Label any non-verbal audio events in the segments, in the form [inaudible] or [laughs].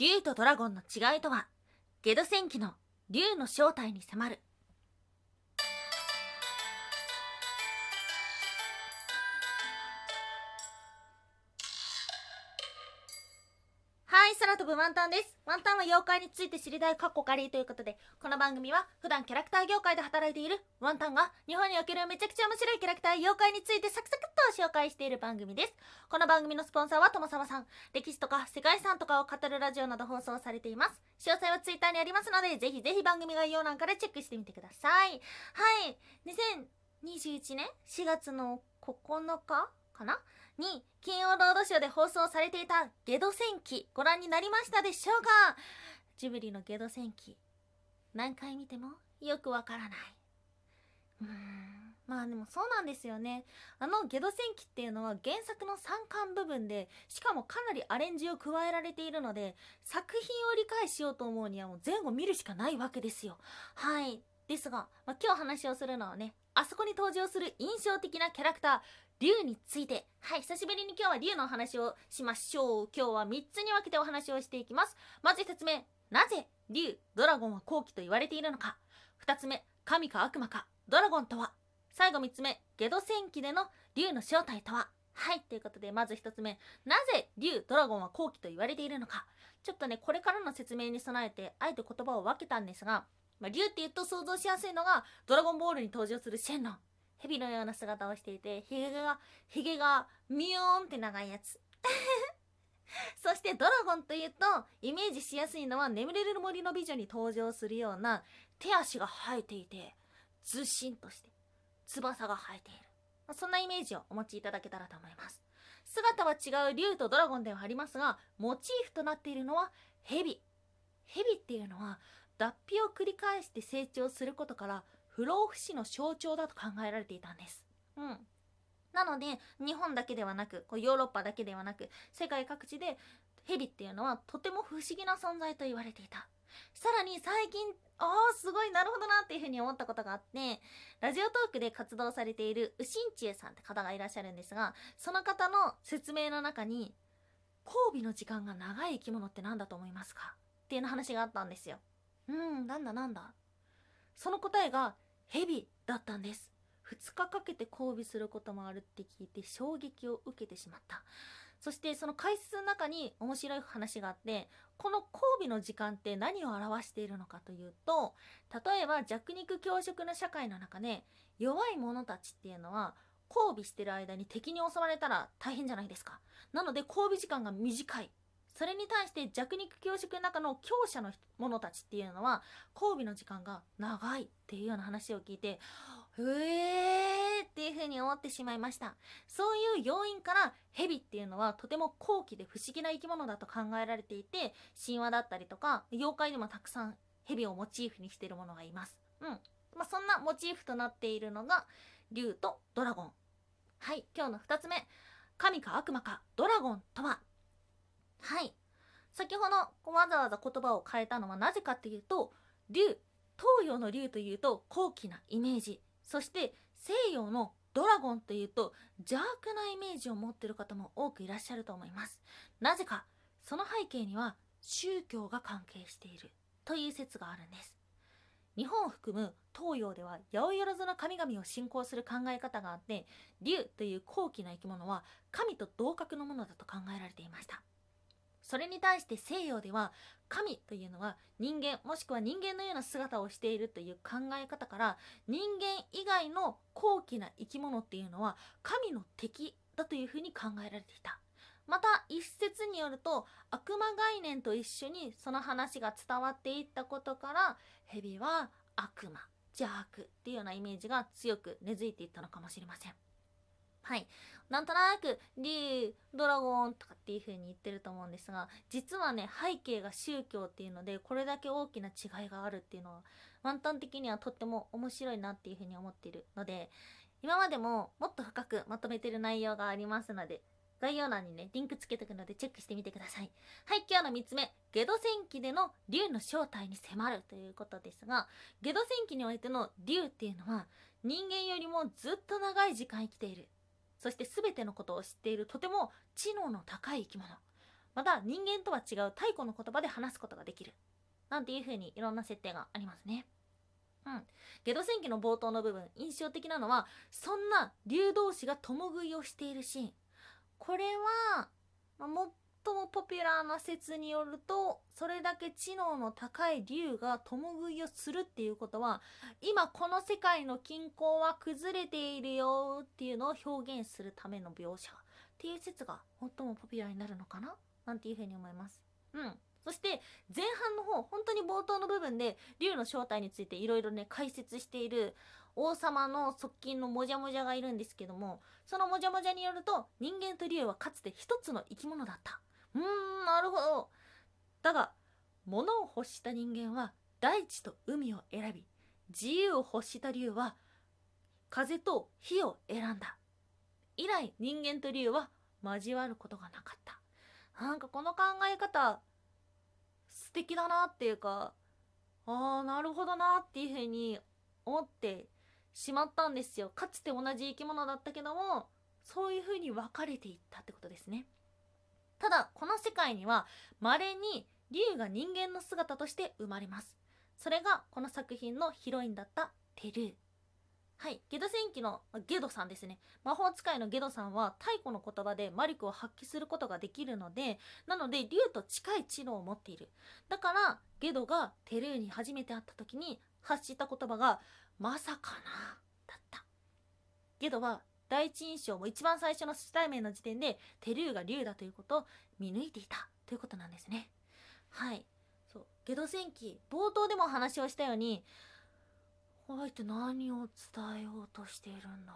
竜とドラゴンの違いとはゲド戦記の竜の正体に迫る。はい、空飛ぶワンタンです。ワンタンは妖怪について知りたいカッコカリーということで、この番組は普段キャラクター業界で働いているワンタンが日本におけるめちゃくちゃ面白いキャラクター妖怪についてサクサクっと紹介している番組です。この番組のスポンサーは友沢さん。歴史とか世界遺産とかを語るラジオなど放送されています。詳細はツイッターにありますので、ぜひぜひ番組概要欄からチェックしてみてください。はい、2021年？4月の9日かな？に金曜ロードショーで放送されていたゲド戦記ご覧になりましたでしょうか？ジブリのゲド戦記何回見てもよくわからない。うーんまあでもそうなんですよね。あのゲド戦記っていうのは原作の3巻部分でしかもかなりアレンジを加えられているので作品を理解しようと思うにはもう前後見るしかないわけですよ。はい。ですが、まあ、今日話をするのはねあそこに登場する印象的なキャラクター竜について。はい久しぶりに今日は竜のお話をしましょう。今日は3つに分けてお話をしていきます。まず1つ目なぜ竜ドラゴンは後期と言われているのか。2つ目神か悪魔か。ドラゴンとは。最後3つ目ゲド戦記での竜の正体とは。はいということでまず1つ目なぜ竜ドラゴンは後期と言われているのか。ちょっとねこれからの説明に備えてあえて言葉を分けたんですが、まあ、竜って言うと想像しやすいのがドラゴンボールに登場するシェンロン。蛇のような姿をしていてひげがひげがミヨーンって長いやつ。[laughs] そしてドラゴンというとイメージしやすいのは眠れる森の美女に登場するような手足が生えていてずしんとして翼が生えている。そんなイメージをお持ちいただけたらと思います。姿は違う竜とドラゴンではありますがモチーフとなっているのは蛇。蛇っていうのは脱皮を繰り返して成長することから不老不死の象徴だと考えられていたんです。うん。なので日本だけではなくこうヨーロッパだけではなく世界各地でヘビっていうのはとても不思議な存在と言われていた。さらに最近ああすごいなるほどなっていうふうに思ったことがあってラジオトークで活動されているウシンチエさんって方がいらっしゃるんですがその方の説明の中に交尾の時間が長い生き物って何だと思いますか？っていう話があったんですよ。うんなんだなんだその答えがヘビだったんです。2日かけて交尾することもあるって聞いて衝撃を受けてしまった。そしてその解説の中に面白い話があってこの交尾の時間って何を表しているのかというと例えば弱肉強食の社会の中で弱い者たちっていうのは交尾してる間に敵に襲われたら大変じゃないですか。なので交尾時間が短い。それに対して弱肉強食の中の強者の者たちっていうのは交尾の時間が長いっていうような話を聞いてへえーっていうふうに思ってしまいました。そういう要因からヘビっていうのはとても高貴で不思議な生き物だと考えられていて神話だったりとか妖怪にもたくさんヘビをモチーフにしているものがいます。うん。まあそんなモチーフとなっているのが竜とドラゴン。はい。今日の2つ目。神か悪魔かドラゴンとははい。先ほどわざわざ言葉を変えたのはなぜかっていうと竜東洋の竜というと高貴なイメージ。そして西洋のドラゴンというと邪悪なイメージを持っている方も多くいらっしゃると思います。なぜかその背景には宗教が関係している。という説があるんです。日本を含む東洋では八百万の神々を信仰する考え方があって竜という高貴な生き物は神と同格のものだと考えられていました。それに対して西洋では神というのは人間もしくは人間のような姿をしているという考え方から人間以外の高貴な生き物っていうのは神の敵だというふうに考えられていた。また一説によると悪魔概念と一緒にその話が伝わっていったことから蛇は悪魔邪悪っていうようなイメージが強く根付いていったのかもしれません。はい。なんとなく竜ドラゴンとかっていう風に言ってると思うんですが実はね背景が宗教っていうのでこれだけ大きな違いがあるっていうのはワンタン的にはとっても面白いなっていう風に思っているので今までももっと深くまとめてる内容がありますので概要欄にねリンクつけておくのでチェックしてみてください。はい今日の3つ目。ゲド戦記での竜の正体に迫るということですがゲド戦記においての竜っていうのは人間よりもずっと長い時間生きている。そして全てのことを知っているとても知能の高い生き物。また人間とは違う太古の言葉で話すことができる。なんていう風にいろんな設定がありますね。うん。ゲド戦記の冒頭の部分印象的なのはそんな竜同士が共食いをしているシーン。これは、まあ、最もポピュラーな説によるとそれだけ知能の高い竜が共食いをするっていうことは今この世界の均衡は崩れているよっていうのを表現するための描写。っていう説が最もポピュラーになるのかな？なんていうふうに思います。うん。そして前半の方本当に冒頭の部分で竜の正体についていろいろね解説している王様の側近のもじゃもじゃがいるんですけどもそのもじゃもじゃによると人間と竜はかつて一つの生き物だった。うーんなるほど。だが物を欲した人間は大地と海を選び自由を欲した竜は風と火を選んだ。以来人間と竜は交わることがなかった。なんかこの考え方素敵だなっていうかああなるほどなっていうふうに思ってしまったんですよ。かつて同じ生き物だったけどもそういうふうに分かれていったってことですね。ただこの世界には稀に竜が人間の姿として生まれます。それがこの作品のヒロインだったテルー。はいゲド戦記のゲドさんですね。魔法使いのゲドさんは太古の言葉で魔力を発揮することができるのでなので竜と近い知能を持っている。だからゲドがテルーに初めて会った時に発した言葉がまさかなだった。ゲドは第一印象も一番最初の初対面の時点でテルーが竜だということを見抜いていたということなんですね。はい。そう。ゲド戦記冒頭でも話をしたようにあえて何を伝えようとしているんだ？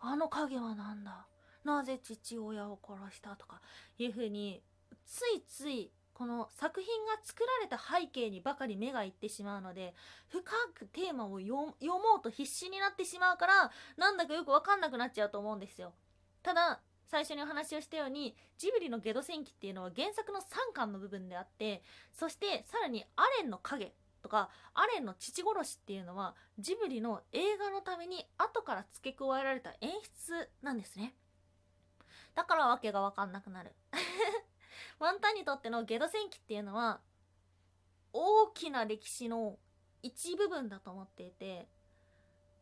あの影は何だ？なぜ父親を殺した？とかいうふうについついこの作品が作られた背景にばかり目がいってしまうので深くテーマを読もうと必死になってしまうからなんだかよく分かんなくなっちゃうと思うんですよ。ただ最初にお話をしたようにジブリの「ゲド戦記」っていうのは原作の3巻の部分であってそしてさらにアレンの影とかアレンの父殺しっていうのはジブリの映画のために後から付け加えられた演出なんですね。だからわけが分かんなくなる。ワンタンにとってのゲド戦記っていうのは大きな歴史の一部分だと思っていて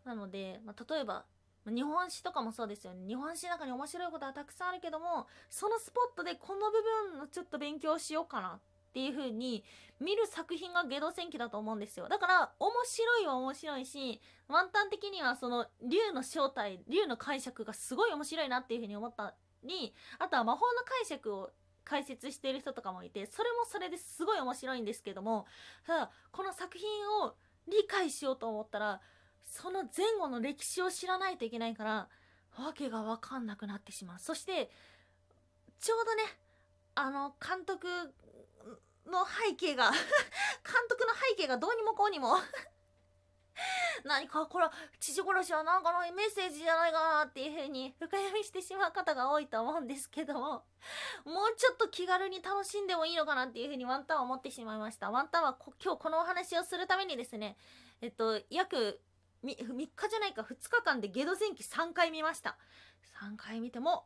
なので、まあ、例えば日本史とかもそうですよね。日本史の中に面白いことはたくさんあるけどもそのスポットでこの部分をちょっと勉強しようかなっていう風に見る作品がゲド戦記だと思うんですよ。だから面白いは面白いしワンタン的にはその竜の正体竜の解釈がすごい面白いなっていう風に思ったりあとは魔法の解釈を解説してる人とかもいてそれもそれですごい面白いんですけどもただこの作品を理解しようと思ったらその前後の歴史を知らないといけないからわけが分かんなくなってしまう。そしてちょうどねあの監督の背景が [laughs] 監督の背景がどうにもこうにも [laughs] 何かこれ父殺しは何かのメッセージじゃないかなっていう風に深読みしてしまう方が多いと思うんですけどももうちょっと気軽に楽しんでもいいのかなっていう風にワンタンは思ってしまいました。ワンタンは今日このお話をするためにですねえっと約 3, 3日じゃないか2日間でゲド戦記3回見ました。3回見ても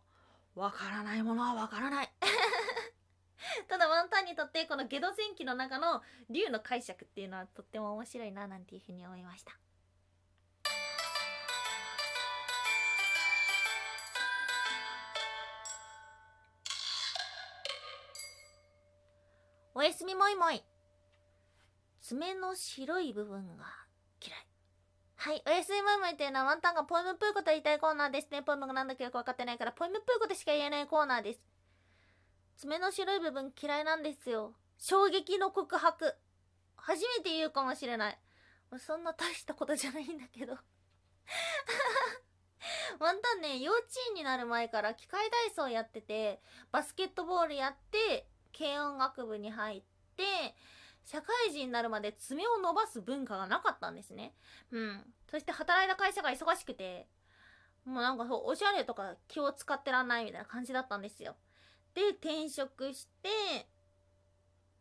わからないものはわからない。[laughs] ただワンタンにとってこのゲド戦記の中の竜の解釈っていうのはとっても面白いななんていうふうに思いました。おやすみもいもい爪の白い部分が嫌いはい。おやすみもいもいっていうのはワンタンがポイムプーコと言いたいコーナーですね。ポイムがなんだかよくわかってないから、ポイムプーコとしか言えないコーナーです。爪の白い部分嫌いなんですよ。衝撃の告白。初めて言うかもしれない。そんな大したことじゃないんだけど [laughs] ワンタンね、幼稚園になる前から機械体操やってて、バスケットボールやって、軽音楽部に入って、社会人になるまで爪を伸ばす文化がなかったんですね。うん。そして働いた会社が忙しくて、もうなんかそう、おしゃれとか気を使ってらんないみたいな感じだったんですよ。で転職して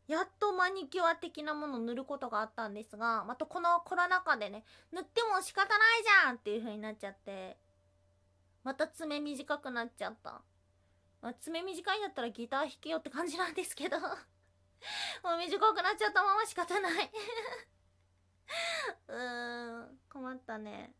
やっとマニキュア的なものを塗ることがあったんですがまたこのコロナ禍でね塗っても仕方ないじゃんっていう風になっちゃってまた爪短くなっちゃったまあ、爪短いんだったらギター弾けよって感じなんですけど。[laughs] もう短くなっちゃったまま仕方ない。[laughs] うーん困ったね。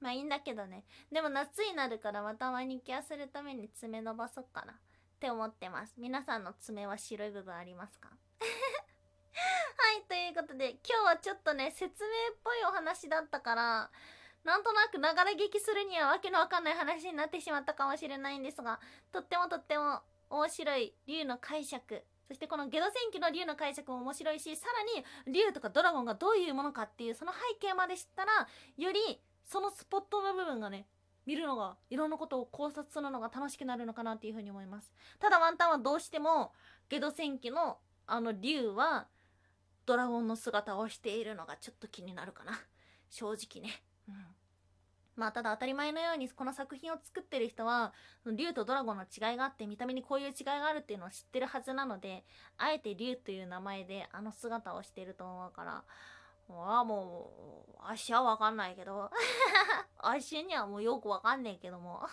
まあいいんだけどね。でも夏になるからまたマニキュアするために爪伸ばそうかな。って思ってます。皆さんの爪は白い部分ありますか？[laughs] はいということで今日はちょっとね説明っぽいお話だったからなんとなくながら劇するにはわけのわかんない話になってしまったかもしれないんですがとってもとっても面白い竜の解釈。そしてこのゲド戦記の竜の解釈も面白いしさらに竜とかドラゴンがどういうものかっていうその背景まで知ったらよりそのスポットの部分がね見るのがいろんなことを考察するのが楽しくなるのかなっていうふうに思います。ただワンタンはどうしてもゲド戦記のあの竜はドラゴンの姿をしているのがちょっと気になるかな。正直ね。まあただ当たり前のようにこの作品を作ってる人は竜とドラゴンの違いがあって見た目にこういう違いがあるっていうのを知ってるはずなのであえて竜という名前であの姿をしてると思うからああもう足はわかんないけど [laughs] 足にはもうよくわかんねえけども。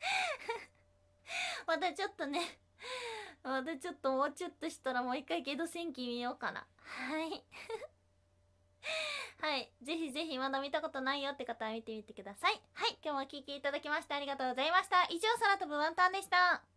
[laughs] またちょっとねまたちょっともうちょっとしたらもう一回ゲド戦記見ようかな。はい。はい。ぜひぜひまだ見たことないよって方は見てみてください。はい。今日もお聴きいただきましてありがとうございました。以上、空飛ぶワンタンでした。